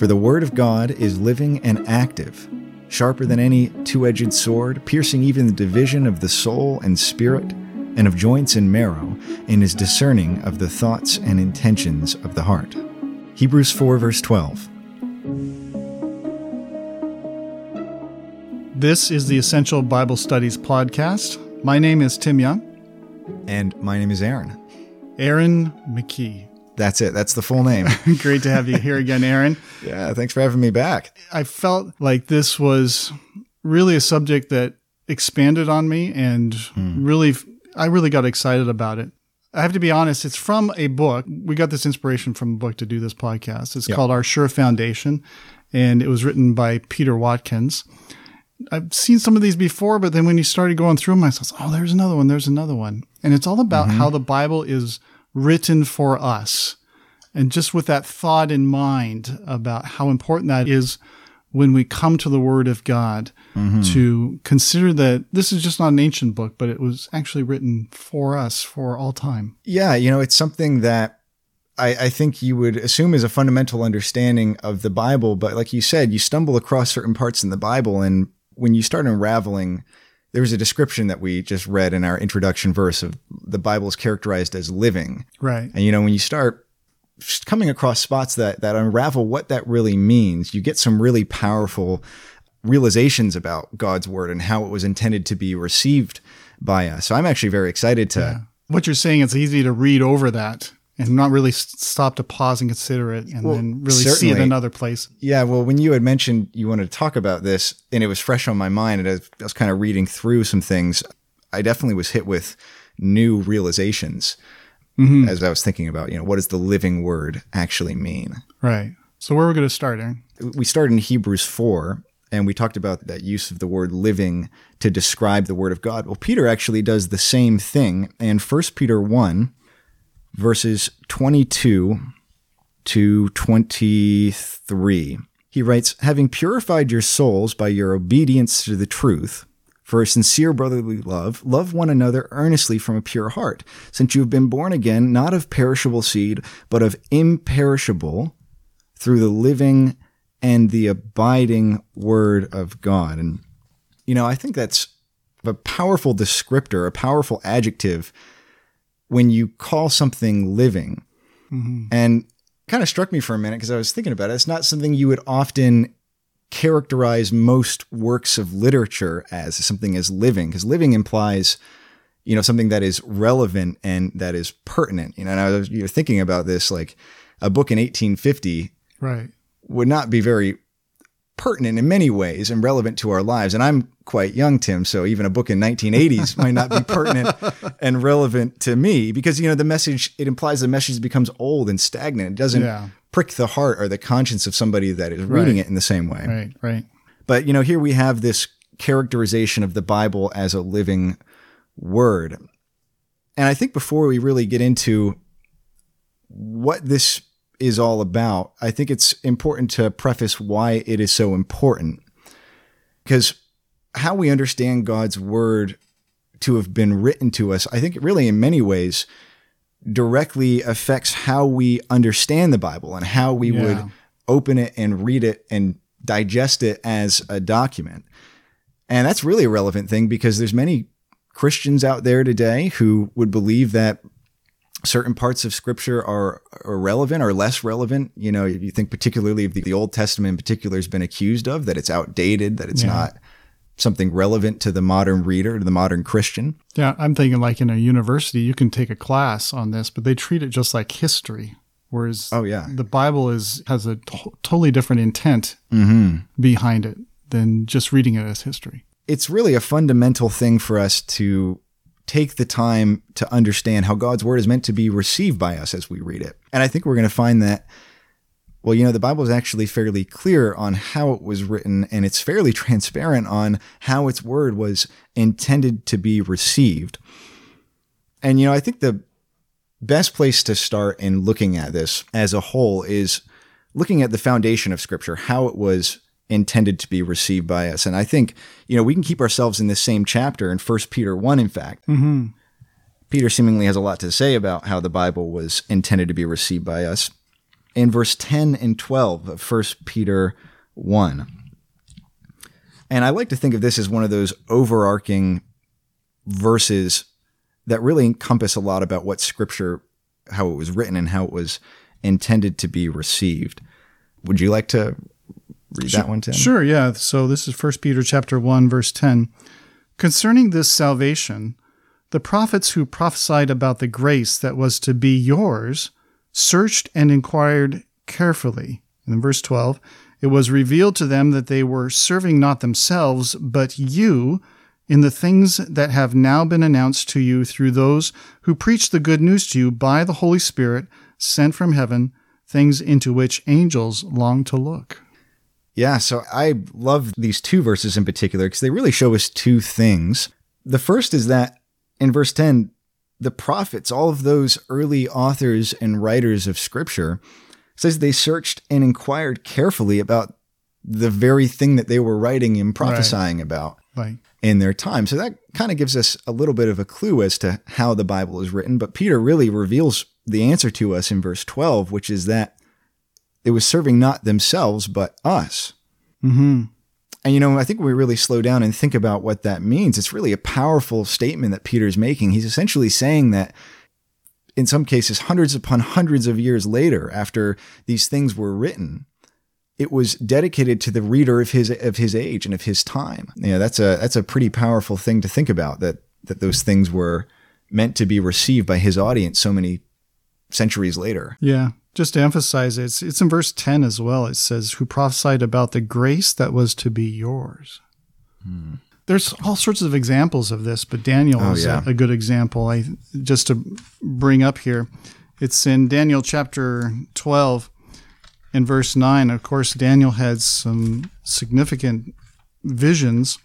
For the word of God is living and active, sharper than any two edged sword, piercing even the division of the soul and spirit, and of joints and marrow, and is discerning of the thoughts and intentions of the heart. Hebrews 4, verse 12. This is the Essential Bible Studies podcast. My name is Tim Young. And my name is Aaron. Aaron McKee. That's it. That's the full name. Great to have you here again, Aaron. yeah, thanks for having me back. I felt like this was really a subject that expanded on me and hmm. really, I really got excited about it. I have to be honest, it's from a book. We got this inspiration from a book to do this podcast. It's yep. called Our Sure Foundation, and it was written by Peter Watkins. I've seen some of these before, but then when you started going through them, I was, oh, there's another one, there's another one. And it's all about mm-hmm. how the Bible is written for us. And just with that thought in mind about how important that is when we come to the Word of God mm-hmm. to consider that this is just not an ancient book, but it was actually written for us for all time. Yeah, you know, it's something that I, I, think you would assume is a fundamental understanding of the Bible. But like you said, you stumble across certain parts in the Bible, and when you start unraveling there was a description that we just read in our introduction verse of the Bible is characterized as living. Right. And you know, when you start coming across spots that that unravel what that really means, you get some really powerful realizations about God's word and how it was intended to be received by us. So I'm actually very excited to yeah. What you're saying it's easy to read over that and not really stop to pause and consider it and well, then really see it in another place. Yeah. Well, when you had mentioned you wanted to talk about this and it was fresh on my mind and I was kind of reading through some things, I definitely was hit with new realizations mm-hmm. as I was thinking about, you know, what does the living word actually mean? Right. So where are we going to start, Aaron? We started in Hebrews 4 and we talked about that use of the word living to describe the word of God. Well, Peter actually does the same thing. And 1 Peter 1 verses 22 to 23. He writes, Having purified your souls by your obedience to the truth, for a sincere brotherly love, love one another earnestly from a pure heart, since you have been born again, not of perishable seed, but of imperishable, through the living and the abiding word of God. And, you know, I think that's a powerful descriptor, a powerful adjective when you call something living. Mm-hmm. And kind of struck me for a minute because I was thinking about it. It's not something you would often characterize most works of literature as something as living because living implies you know something that is relevant and that is pertinent you know and i was you know, thinking about this like a book in 1850 right would not be very pertinent in many ways and relevant to our lives. And I'm quite young, Tim, so even a book in 1980s might not be pertinent and relevant to me because you know the message it implies the message becomes old and stagnant. It doesn't yeah. Prick the heart or the conscience of somebody that is reading right. it in the same way. Right, right. But you know, here we have this characterization of the Bible as a living word. And I think before we really get into what this is all about, I think it's important to preface why it is so important. Because how we understand God's word to have been written to us, I think really in many ways directly affects how we understand the Bible and how we yeah. would open it and read it and digest it as a document. And that's really a relevant thing because there's many Christians out there today who would believe that certain parts of scripture are, are relevant or less relevant. You know, you think particularly of the, the, Old Testament in particular has been accused of that it's outdated, that it's yeah. not something relevant to the modern reader, to the modern Christian. Yeah, I'm thinking like in a university, you can take a class on this, but they treat it just like history. Whereas oh, yeah. the Bible is has a to- totally different intent mm-hmm. behind it than just reading it as history. It's really a fundamental thing for us to take the time to understand how God's word is meant to be received by us as we read it. And I think we're going to find that, well, you know, the Bible is actually fairly clear on how it was written, and it's fairly transparent on how its word was intended to be received. And, you know, I think the best place to start in looking at this as a whole is looking at the foundation of Scripture, how it was intended to be received by us. And I think, you know, we can keep ourselves in this same chapter in First Peter 1, in fact. Mm-hmm. Peter seemingly has a lot to say about how the Bible was intended to be received by us. In verse 10 and 12 of 1 Peter 1. And I like to think of this as one of those overarching verses that really encompass a lot about what scripture, how it was written and how it was intended to be received. Would you like to read sure, that one, Tim? Sure, yeah. So this is 1 Peter chapter 1 verse 10. Concerning this salvation, the prophets who prophesied about the grace that was to be yours searched and inquired carefully. And in verse 12, it was revealed to them that they were serving not themselves, but you in the things that have now been announced to you through those who preach the good news to you by the Holy Spirit sent from heaven, things into which angels long to look. Yeah, so I love these two verses in particular because they really show us two things. The first is that in verse 10, the prophets, all of those early authors and writers of scripture, says they searched and inquired carefully about the very thing that they were writing and prophesying right. about right. in their time. So that kind of gives us a little bit of a clue as to how the Bible is written. But Peter really reveals the answer to us in verse 12, which is that it was serving not themselves, but us. Mm-hmm. And, you know, I think we really slow down and think about what that means. It's really a powerful statement that Peter's making. He's essentially saying that in some cases, hundreds upon hundreds of years later, after these things were written, it was dedicated to the reader of his of his age and of his time. Yeah, that's a that's a pretty powerful thing to think about that that those things were meant to be received by his audience so many centuries later. Yeah just to emphasize it, it's, it's in verse 10 as well. It says, Who prophesied about the grace that was to be yours. Hmm. There's all sorts of examples of this, but Daniel oh, is yeah. a, a, good example. I just to bring up here, it's in Daniel chapter 12 in verse 9. Of course, Daniel had some significant visions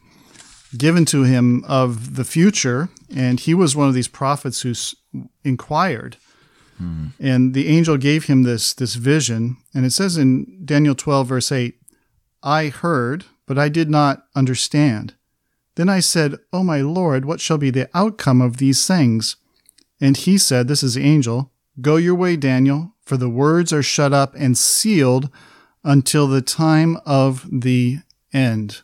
given to him of the future, and he was one of these prophets who inquired Hmm. And the angel gave him this this vision, and it says in Daniel 12 verse 8, I heard, but I did not understand. Then I said, "O my Lord, what shall be the outcome of these things?" And he said, this is the angel, "Go your way, Daniel, for the words are shut up and sealed until the time of the end."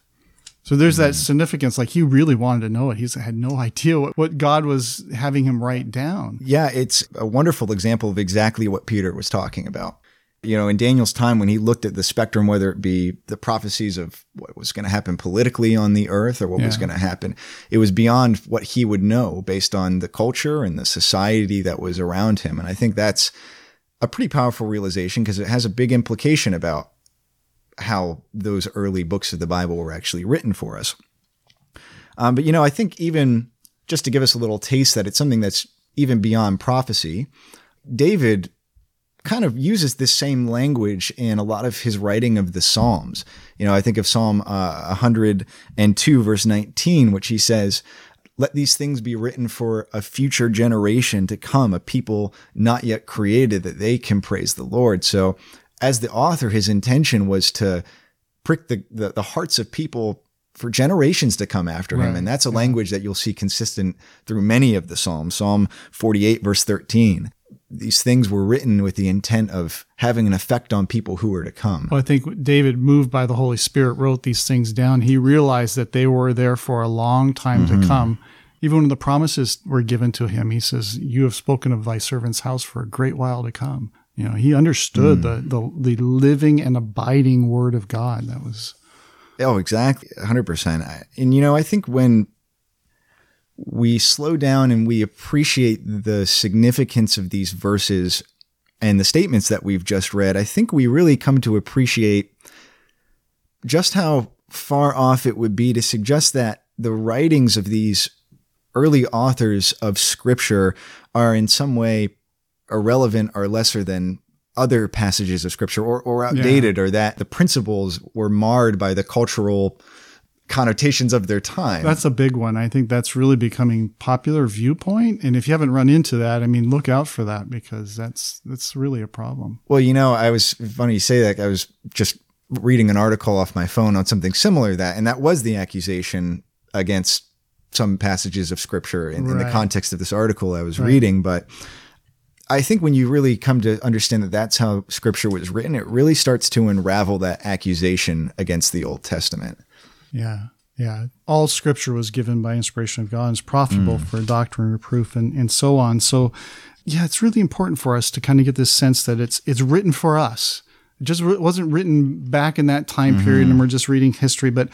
So there's that mm-hmm. significance. Like he really wanted to know it. He had no idea what, what God was having him write down. Yeah, it's a wonderful example of exactly what Peter was talking about. You know, in Daniel's time, when he looked at the spectrum, whether it be the prophecies of what was going to happen politically on the earth or what yeah. was going to happen, it was beyond what he would know based on the culture and the society that was around him. And I think that's a pretty powerful realization because it has a big implication about how those early books of the Bible were actually written for us. Um, but you know, I think even just to give us a little taste that it's something that's even beyond prophecy, David kind of uses this same language in a lot of his writing of the Psalms. You know, I think of Psalm uh, 102, verse 19, which he says, let these things be written for a future generation to come, a people not yet created, that they can praise the Lord. So as the author, his intention was to prick the, the, the hearts of people for generations to come after right. him. And that's a yeah. language that you'll see consistent through many of the Psalms. Psalm 48, verse 13. These things were written with the intent of having an effect on people who were to come. Well, I think David, moved by the Holy Spirit, wrote these things down. He realized that they were there for a long time mm-hmm. to come. Even when the promises were given to him, he says, You have spoken of thy servant's house for a great while to come. You know, he understood mm. the, the the living and abiding word of God. That was Oh, exactly. 100%. And you know, I think when we slow down and we appreciate the significance of these verses and the statements that we've just read, I think we really come to appreciate just how far off it would be to suggest that the writings of these early authors of scripture are in some way irrelevant or lesser than other passages of scripture or, or outdated yeah. or that the principles were marred by the cultural connotations of their time. That's a big one. I think that's really becoming popular viewpoint. And if you haven't run into that, I mean, look out for that because that's that's really a problem. Well, you know, I was funny you say that. I was just reading an article off my phone on something similar to that, and that was the accusation against some passages of scripture in, right. in the context of this article I was right. reading. But I think when you really come to understand that that's how scripture was written, it really starts to unravel that accusation against the Old Testament. Yeah. Yeah. All scripture was given by inspiration of God and is profitable mm. for doctrine, reproof, and, and so on. So, yeah, it's really important for us to kind of get this sense that it's it's written for us. It just wasn't written back in that time mm-hmm. period and we're just reading history, but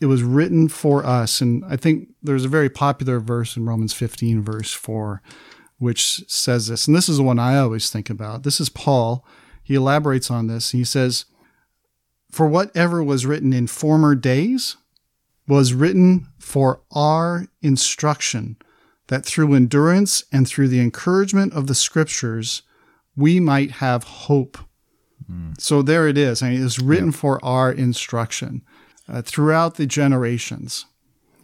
it was written for us. And I think there's a very popular verse in Romans 15, verse 4, which says this. And this is the one I always think about. This is Paul. He elaborates on this. He says, For whatever was written in former days was written for our instruction, that through endurance and through the encouragement of the scriptures, we might have hope. Mm. So there it is. I mean, it's written yep. for our instruction uh, throughout the generations.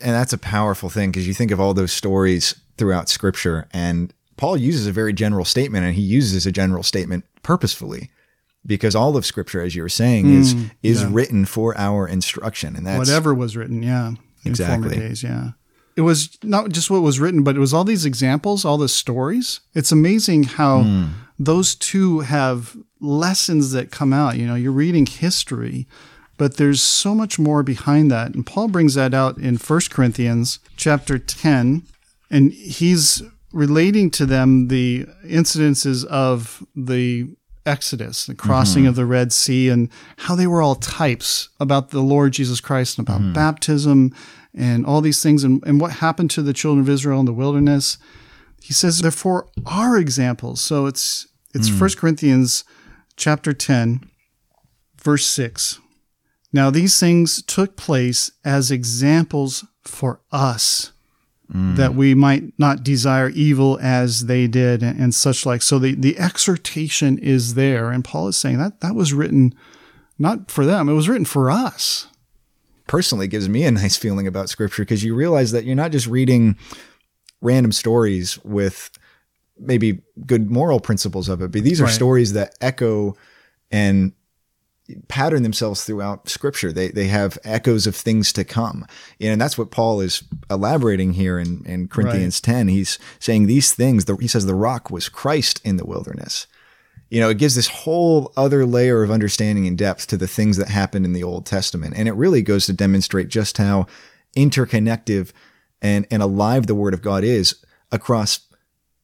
And that's a powerful thing because you think of all those stories throughout scripture, and Paul uses a very general statement, and he uses a general statement purposefully because all of scripture as you were saying mm, is is yeah. written for our instruction and that's whatever was written yeah exactly in former days yeah it was not just what was written but it was all these examples all the stories it's amazing how mm. those two have lessons that come out you know you're reading history but there's so much more behind that and paul brings that out in 1 corinthians chapter 10 and he's relating to them the incidences of the Exodus, the crossing mm-hmm. of the Red Sea, and how they were all types about the Lord Jesus Christ and about mm-hmm. baptism and all these things and, and what happened to the children of Israel in the wilderness. He says they're for our examples. So it's it's mm. 1 Corinthians chapter 10, verse 6. Now these things took place as examples for us Mm. that we might not desire evil as they did and, and, such like. So the, the exhortation is there. And Paul is saying that that was written not for them, it was written for us. Personally, gives me a nice feeling about scripture because you realize that you're not just reading random stories with maybe good moral principles of it, but these are right. stories that echo and pattern themselves throughout scripture. They, they have echoes of things to come. And that's what Paul is elaborating here in, in Corinthians right. 10. He's saying these things, the, he says the rock was Christ in the wilderness. You know, it gives this whole other layer of understanding and depth to the things that happened in the Old Testament. And it really goes to demonstrate just how interconnected and, and alive the Word of God is across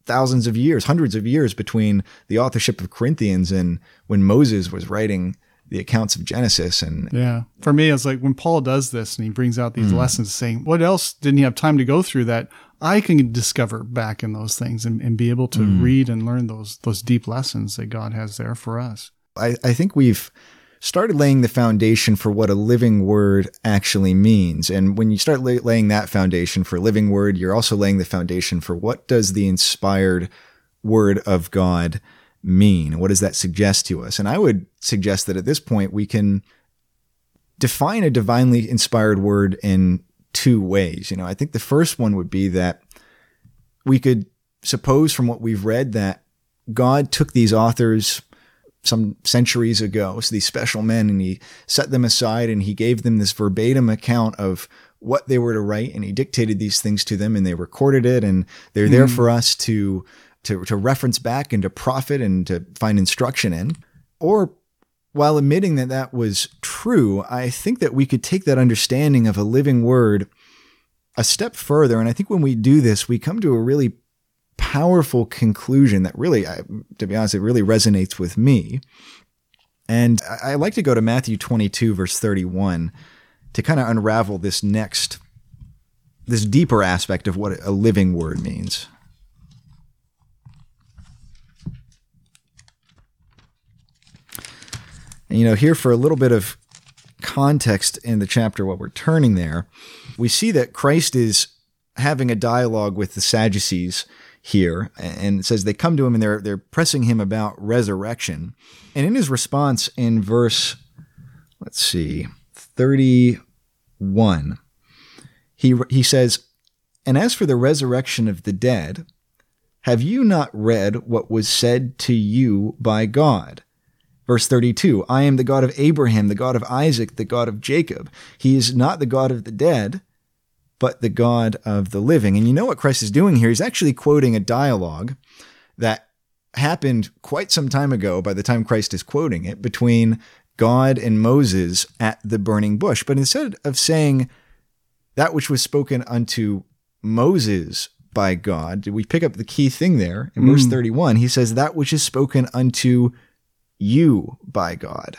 thousands of years, hundreds of years between the authorship of Corinthians and when Moses was writing the accounts of Genesis and yeah. For me, it's like when Paul does this and he brings out these mm. lessons, saying, "What else didn't he have time to go through that I can discover back in those things and, and be able to mm. read and learn those those deep lessons that God has there for us." I, I think we've started laying the foundation for what a living word actually means. And when you start lay, laying that foundation for living word, you're also laying the foundation for what does the inspired word of God mean? What does that suggest to us? And I would suggest that at this point we can define a divinely inspired word in two ways. You know, I think the first one would be that we could suppose from what we've read that God took these authors some centuries ago, so these special men, and he set them aside and he gave them this verbatim account of what they were to write and he dictated these things to them and they recorded it and they're mm. there hmm. for us to to, to reference back and to profit and to find instruction in. Or while admitting that that was true, I think that we could take that understanding of a living word a step further. And I think when we do this, we come to a really powerful conclusion that really, to be honest, it really resonates with me. And I like to go to Matthew 22, verse 31, to kind of unravel this next, this deeper aspect of what a living word means. And, you know, here for a little bit of context in the chapter, what we're turning there, we see that Christ is having a dialogue with the Sadducees here, and it says they come to him and they're they're pressing him about resurrection. And in his response in verse, let's see, 31, he he says, And as for the resurrection of the dead, have you not read what was said to you by God? Verse 32 I am the God of Abraham, the God of Isaac, the God of Jacob. He is not the God of the dead, but the God of the living. And you know what Christ is doing here? He's actually quoting a dialogue that happened quite some time ago by the time Christ is quoting it between God and Moses at the burning bush. But instead of saying that which was spoken unto Moses by God, we pick up the key thing there in verse mm. 31. He says, That which is spoken unto you by God.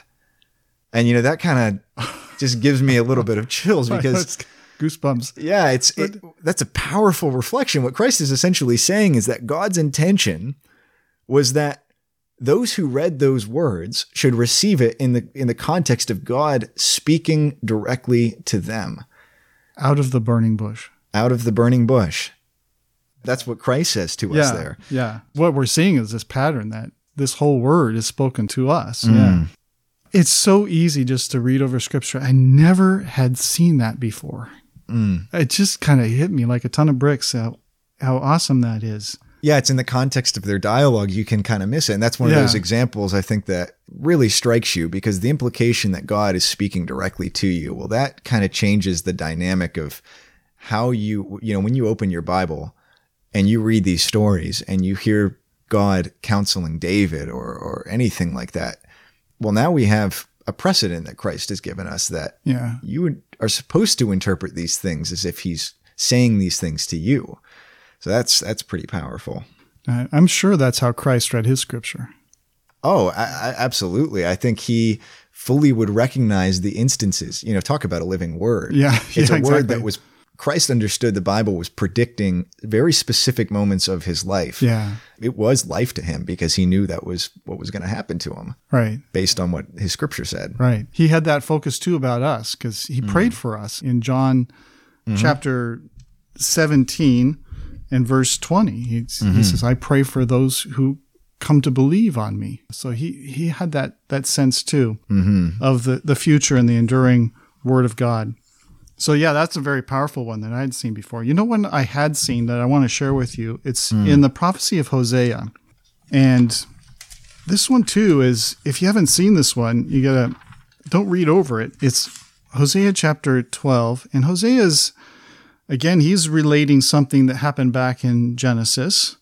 And, you know, that kind of just gives me a little bit of chills because goosebumps. yeah, it's it, that's a powerful reflection. What Christ is essentially saying is that God's intention was that those who read those words should receive it in the in the context of God speaking directly to them Out of the burning bush. out of the burning bush. That's what Christ says to us there. Yeah. What we're seeing is this pattern that this whole word is spoken to us. Mm. Yeah. It's so easy just to read over scripture. I never had seen that before. Mm. It just kind of hit me like a ton of bricks how, how awesome that is. Yeah, it's in the context of their dialogue you can kind of miss it. And that's one of those examples I think that really strikes you because the implication that God is speaking directly to you, well, that kind of changes the dynamic of how you, you know, when you open your Bible and you read these stories and you hear God counseling David or, or anything like that. Well, now we have a precedent that Christ has given us that Yeah. you are supposed to interpret these things as if he's saying these things to you. So that's that's pretty powerful. I'm sure that's how Christ read his scripture. Oh, I, I, absolutely. I think he fully would recognize the instances. You know, talk about a living word. Yeah, it's yeah, a word exactly. that was Christ understood the Bible was predicting very specific moments of his life. Yeah. It was life to him because he knew that was what was going to happen to him Right. based on what his scripture said. Right. He had that focus too about us because he mm. prayed for us in John mm-hmm. chapter 17 and verse 20. He, he mm-hmm. says, I pray for those who come to believe on me. So he, he had that, that sense too mm-hmm. of the, the future and the enduring word of God. So yeah, that's a very powerful one that I had seen before. You know one I had seen that I want to share with you? It's hmm. in the prophecy of Hosea. And this one too is if you haven't seen this one, you gotta don't read over it. It's Hosea chapter 12. And Hosea's again, he's relating something that happened back in Genesis.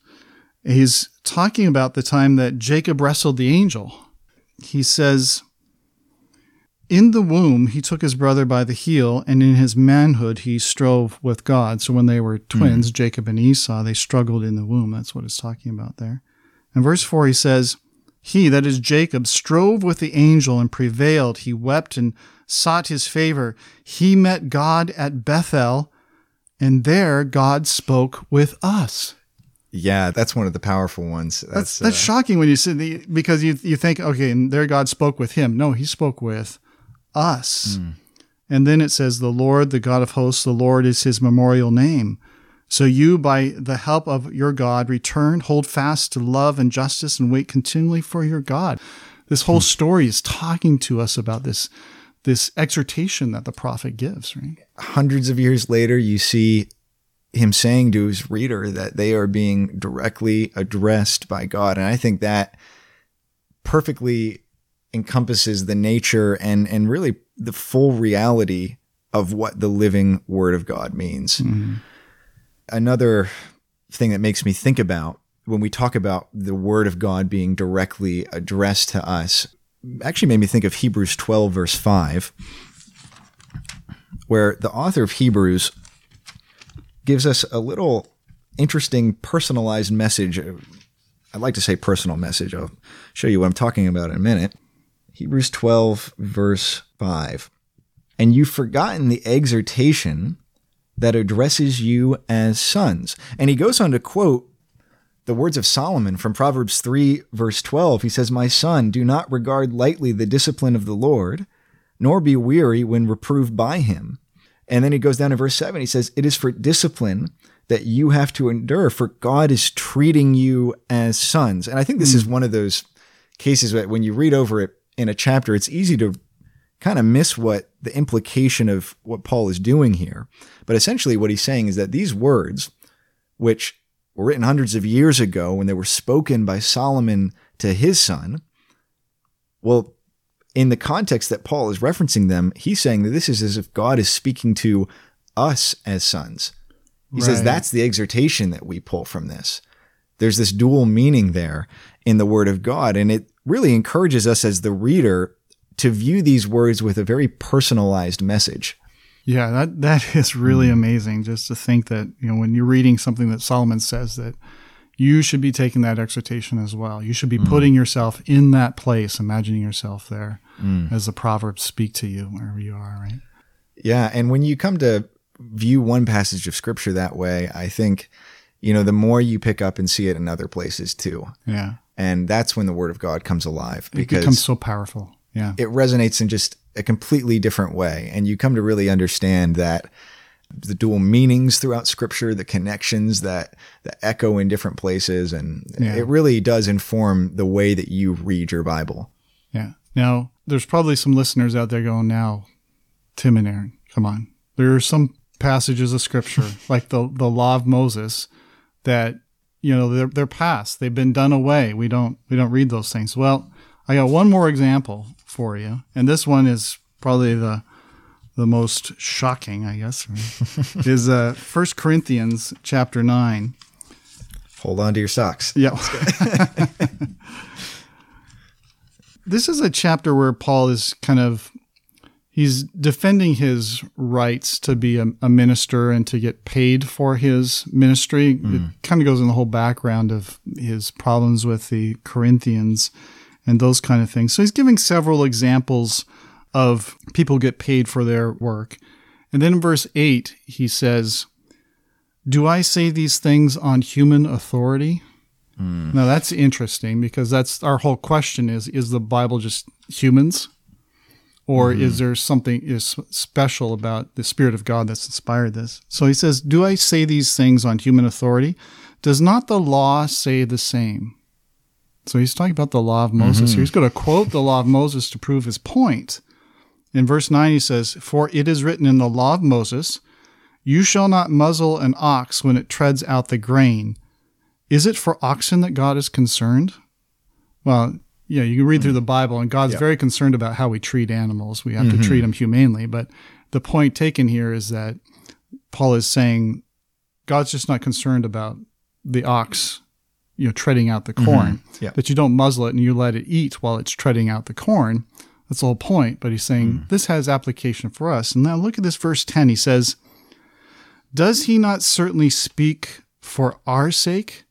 He's talking about the time that Jacob wrestled the angel. He says, In the womb, he took his brother by the heel, and in his manhood, he strove with God. So when they were twins, Jacob and Esau, they struggled in the womb. That's what it's talking about there. In verse 4, he says, He, that is Jacob, strove with the angel and prevailed. He wept and sought his favor. He met God at Bethel, and there God spoke with us. Yeah, that's one of the powerful ones. That's That's, that's uh, shocking when you see the because you you think okay, and there God spoke with him. No, he spoke with us. Mm. And then it says, "The Lord, the God of hosts, the Lord is His memorial name." So you, by the help of your God, return, hold fast to love and justice, and wait continually for your God. This whole hmm. story is talking to us about this this exhortation that the prophet gives. Right? hundreds of years later, you see him saying to his reader that they are being directly addressed by God. And I think that perfectly encompasses the nature and, and really the full reality of what the living word of God means. Mm-hmm. Another thing that makes me think about when we talk about the word of God being directly addressed to us actually made me think of Hebrews 12, verse 5 where the author of Hebrews gives us a little interesting personalized message. I'd like to say personal message. I'll show you what I'm talking about in a minute. Hebrews 12, verse 5. And you've forgotten the exhortation that addresses you as sons. And he goes on to quote the words of Solomon from Proverbs 3, verse 12. He says, My son, do not regard lightly the discipline of the Lord, nor be weary when reproved by him. And then he goes down to verse 7. He says, It is for discipline that you have to endure, for God is treating you as sons. And I think this is hmm. one of those cases that when you read over it in a chapter, it's easy to kind of miss what the implication of what Paul is doing here. But essentially, what he's saying is that these words, which were written hundreds of years ago when they were spoken by Solomon to his son, well, in the context that Paul is referencing them, he's saying that this is as if God is speaking to us as sons. He says that's the exhortation that we pull from this there's this dual meaning there in the word of God. And it really encourages us as the reader to view these words with a very personalized message. Yeah, that that is really mm. amazing just to think that, you know, when you're reading something that Solomon says that you should be taking that exhortation as well. You should be mm. putting yourself in that place, imagining yourself there mm. as the proverbs speak to you wherever you are, right? Yeah, and when you come to view one passage of scripture that way, I think you know, the more you pick up and see it in other places too. Yeah. And that's when the word of God comes alive because it becomes so powerful. Yeah. It resonates in just a completely different way. And you come to really understand that the dual meanings throughout scripture, the connections that, that echo in different places. And yeah. it really does inform the way that you read your Bible. Yeah. Now, there's probably some listeners out there going, now, Tim and Aaron, come on. There are some passages of scripture, like the, the law of Moses, that, you know, they're, they're past. They've been done away. We don't, we don't read those things. Well, I got one more example for you, and this one is probably the the most shocking, I guess, is uh, 1 Corinthians chapter 9. Hold on to your socks. Yeah. this is a chapter where Paul is kind of he's defending his rights to be a, a minister and to get paid for his ministry. Mm. It kind of goes in the whole background of his problems with the Corinthians and those kind of things. So he's giving several examples of people get paid for their work. And then in verse 8, he says, Do I say these things on human authority? Mm. Now that's interesting because that's our whole question is is the Bible just humans? Or mm-hmm. is there something is special about the Spirit of God that's inspired this? So he says, Do I say these things on human authority? Does not the law say the same? So he's talking about the law of Moses mm-hmm. He's going to quote the law of Moses to prove his point. In verse 9, he says, For it is written in the law of Moses, You shall not muzzle an ox when it treads out the grain. Is it for oxen that God is concerned? Well, yeah, you can read through the Bible, and God's very concerned about how we treat animals. We have mm-hmm. to treat them humanely. But the point taken here is that Paul is saying God's just not concerned about the ox, you know, treading out the corn. Mm-hmm. Yeah. That you don't muzzle it and you let it eat while it's treading out the corn. That's the whole point. But he's saying mm. this has application for us. And now look at this verse 10. He says, Does he not certainly speak for our sake?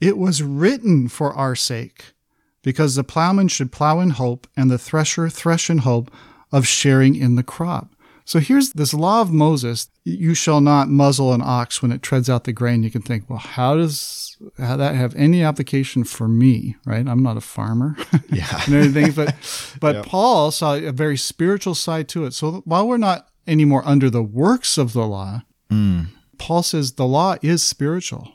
It was written for our sake, because the plowman should plow in hope and the thresher thresh in hope of sharing in the crop. So here's this law of Moses you shall not muzzle an ox when it treads out the grain. You can think, well, how does how that have any application for me, right? I'm not a farmer. Yeah. and everything. But but yep. Paul saw a very spiritual side to it. So while we're not anymore under the works of the law, mm. Paul says the law is spiritual.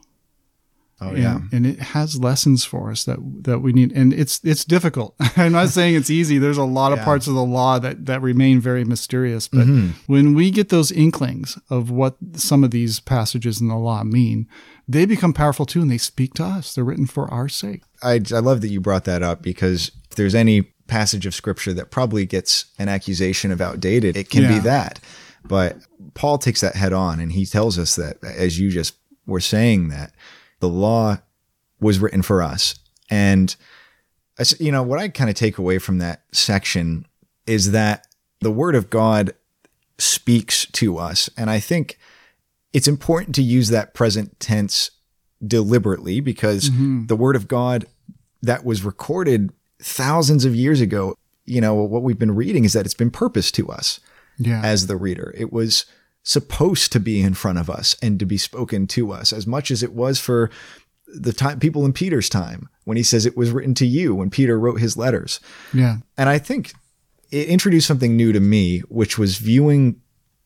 Oh and, yeah, and it has lessons for us that that we need, and it's it's difficult. I'm not saying it's easy. There's a lot of parts of the law that that remain very mysterious. But mm-hmm. when we get those inklings of what some of these passages in the law mean, they become powerful too, and they speak to us. They're written for our sake. I I love that you brought that up because if there's any passage of scripture that probably gets an accusation of outdated, it can yeah. be that. But Paul takes that head on, and he tells us that, as you just were saying, that the law was written for us. And, you know, what I kind of take away from that section is that the word of God speaks to us. And I think it's important to use that present tense deliberately because mm-hmm. the word of God that was recorded thousands of years ago, you know, what we've been reading is that it's been purposed to us yeah. as the reader. It was supposed to be in front of us and to be spoken to us as much as it was for the time people in Peter's time when he says it was written to you when Peter wrote his letters. Yeah. And I think it introduced something new to me, which was viewing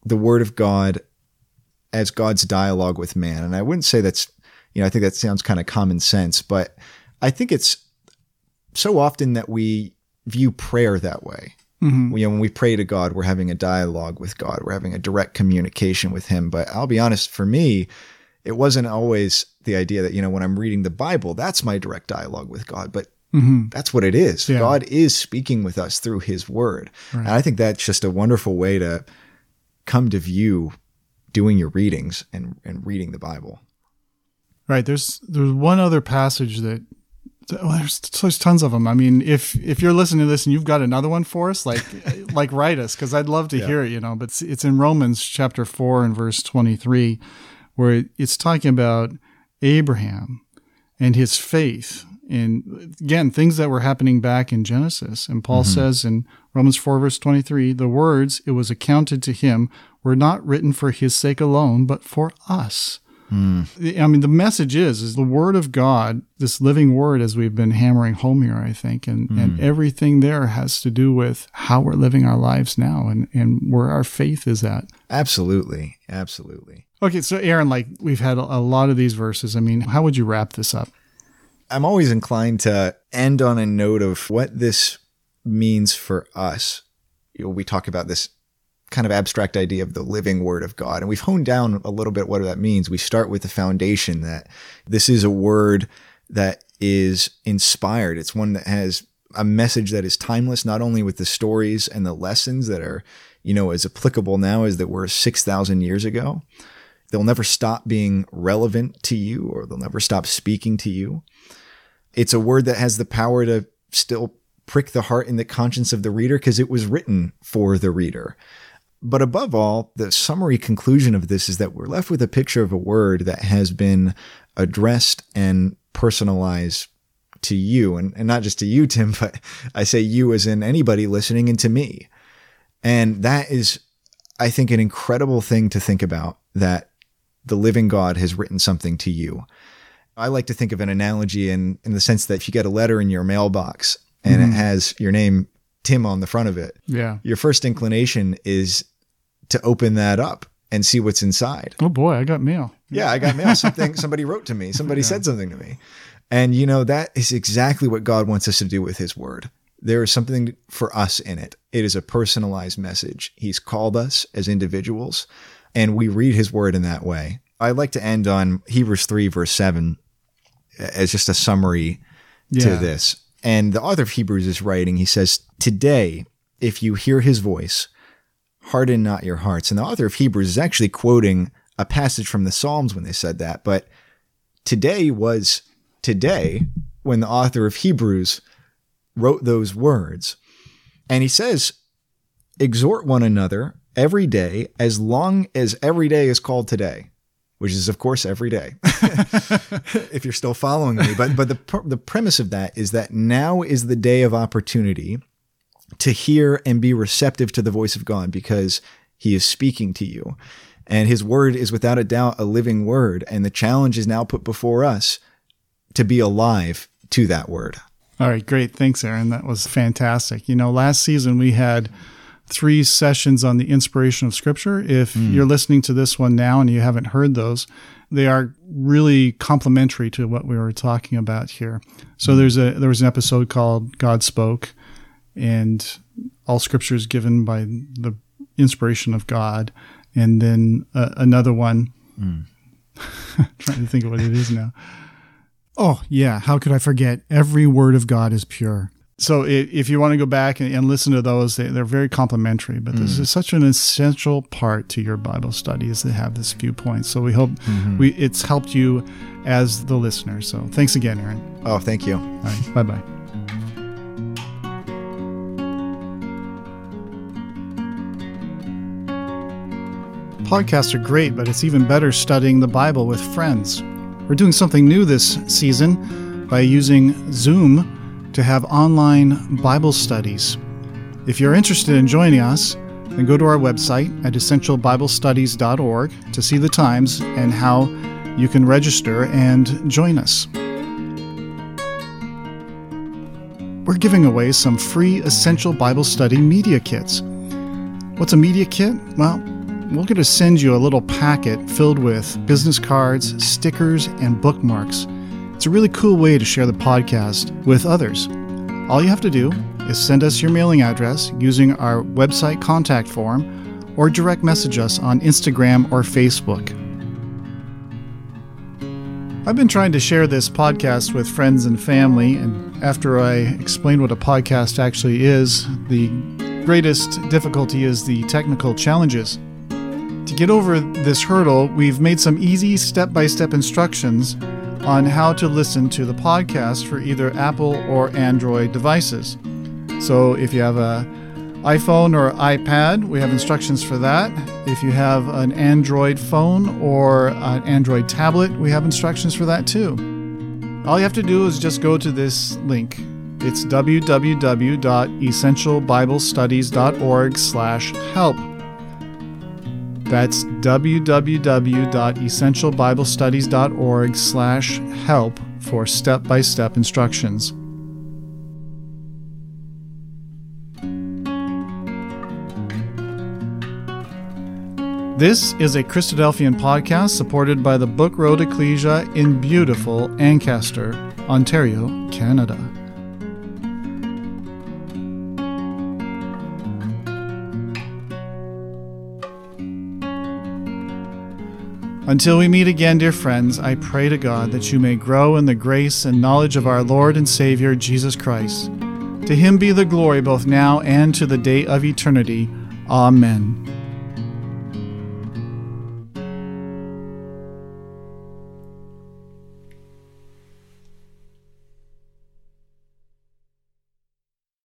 the word of God as God's dialogue with man. And I wouldn't say that's, you know, I think that sounds kind of common sense, but I think it's so often that we view prayer that way. Mm-hmm. You know, when we pray to God, we're having a dialogue with God. We're having a direct communication with Him. But I'll be honest, for me, it wasn't always the idea that, you know, when I'm reading the Bible, that's my direct dialogue with God. But mm-hmm. that's what it is. Yeah. God is speaking with us through His Word. Right. And I think that's just a wonderful way to come to view doing your readings and, and reading the Bible. Right. There's there's one other passage that well, there's, there's tons of them. I mean, if if you're listening to this and you've got another one for us, like like write us because I'd love to yeah. hear it. You know, but it's, it's in Romans chapter four and verse twenty three, where it's talking about Abraham and his faith, and again things that were happening back in Genesis. And Paul mm-hmm. says in Romans four verse twenty three, the words it was accounted to him were not written for his sake alone, but for us Mm. I mean, the message is is the word of God, this living word, as we've been hammering home here, I think, and mm. and everything there has to do with how we're living our lives now and and where our faith is at. Absolutely, absolutely. Okay, so Aaron, like we've had a, a lot of these verses. I mean, how would you wrap this up? I'm always inclined to end on a note of what this means for us. You know, we talk about this kind of abstract idea of the living word of God. And we've honed down a little bit what that means. We start with the foundation that this is a word that is inspired. It's one that has a message that is timeless, not only with the stories and the lessons that are, you know, as applicable now as that were 6,000 years ago. They'll never stop being relevant to you or they'll never stop speaking to you. It's a word that has the power to still prick the heart and the conscience of the reader because it was written for the reader. But above all, the summary conclusion of this is that we're left with a picture of a word that has been addressed and personalized to you. And, and not just to you, Tim, but I say you as in anybody listening and to me. And that is, I think, an incredible thing to think about that the living God has written something to you. I like to think of an analogy in, in the sense that if you get a letter in your mailbox and mm-hmm. it has your name Tim on the front of it. Yeah. Your first inclination is to open that up and see what's inside. Oh boy, I got mail. Yeah, I got mail. Something somebody wrote to me. Somebody yeah. said something to me. And you know, that is exactly what God wants us to do with his word. There is something for us in it. It is a personalized message. He's called us as individuals, and we read his word in that way. I'd like to end on Hebrews 3, verse 7, as just a summary yeah. to this. And the author of Hebrews is writing, he says, Today, if you hear his voice, harden not your hearts. And the author of Hebrews is actually quoting a passage from the Psalms when they said that. But today was today when the author of Hebrews wrote those words. And he says, exhort one another every day as long as every day is called today which is of course every day if you're still following me but but the the premise of that is that now is the day of opportunity to hear and be receptive to the voice of God because he is speaking to you. And his word is without a doubt a living word. And the challenge is now put before us to be alive to that word. All right, great. Thanks, Aaron. That was fantastic. You know, last season we had three sessions on the inspiration of Scripture. If mm. you're listening to this one now and you haven't heard those, they are really complementary to what we were talking about here. So mm. there's a there was an episode called God Spoke, and all scripture is given by the inspiration of God. And then uh, another one, mm. trying to think of what it is now. Oh, yeah. How could I forget? Every word of God is pure. So if you want to go back and, listen to those, they, are very complimentary. But this mm. is such an essential part to your Bible study is to have this viewpoint. So we hope mm-hmm. we it's helped you as the listener. So thanks again, Aaron. Oh, thank you. All right. Bye bye. Podcasts are great, but it's even better studying the Bible with friends. We're doing something new this season by using Zoom to have online Bible studies. If you're interested in joining us, then go to our website at essentialbiblestudies.org to see the times and how you can register and join us. We're giving away some free Essential Bible Study media kits. What's a media kit? Well, we're going to send you a little packet filled with business cards, stickers, and bookmarks. It's a really cool way to share the podcast with others. All you have to do is send us your mailing address using our website contact form or direct message us on Instagram or Facebook. I've been trying to share this podcast with friends and family, and after I explain what a podcast actually is, the greatest difficulty is the technical challenges. Get over this hurdle, we've made some easy step by step instructions on how to listen to the podcast for either Apple or Android devices. So if you have a iPhone or iPad, we have instructions for that. If you have an Android phone or an Android tablet, we have instructions for that too. All you have to do is just go to this link. It's www.essentialbiblestudies.org/help. That's www.essentialbiblestudies.org slash help for step-by-step instructions. This is a Christadelphian podcast supported by the Book Road Ecclesia in beautiful Ancaster, Ontario, Canada. Until we meet again, dear friends, I pray to God that you may grow in the grace and knowledge of our Lord and Savior, Jesus Christ. To him be the glory both now and to the day of eternity. Amen.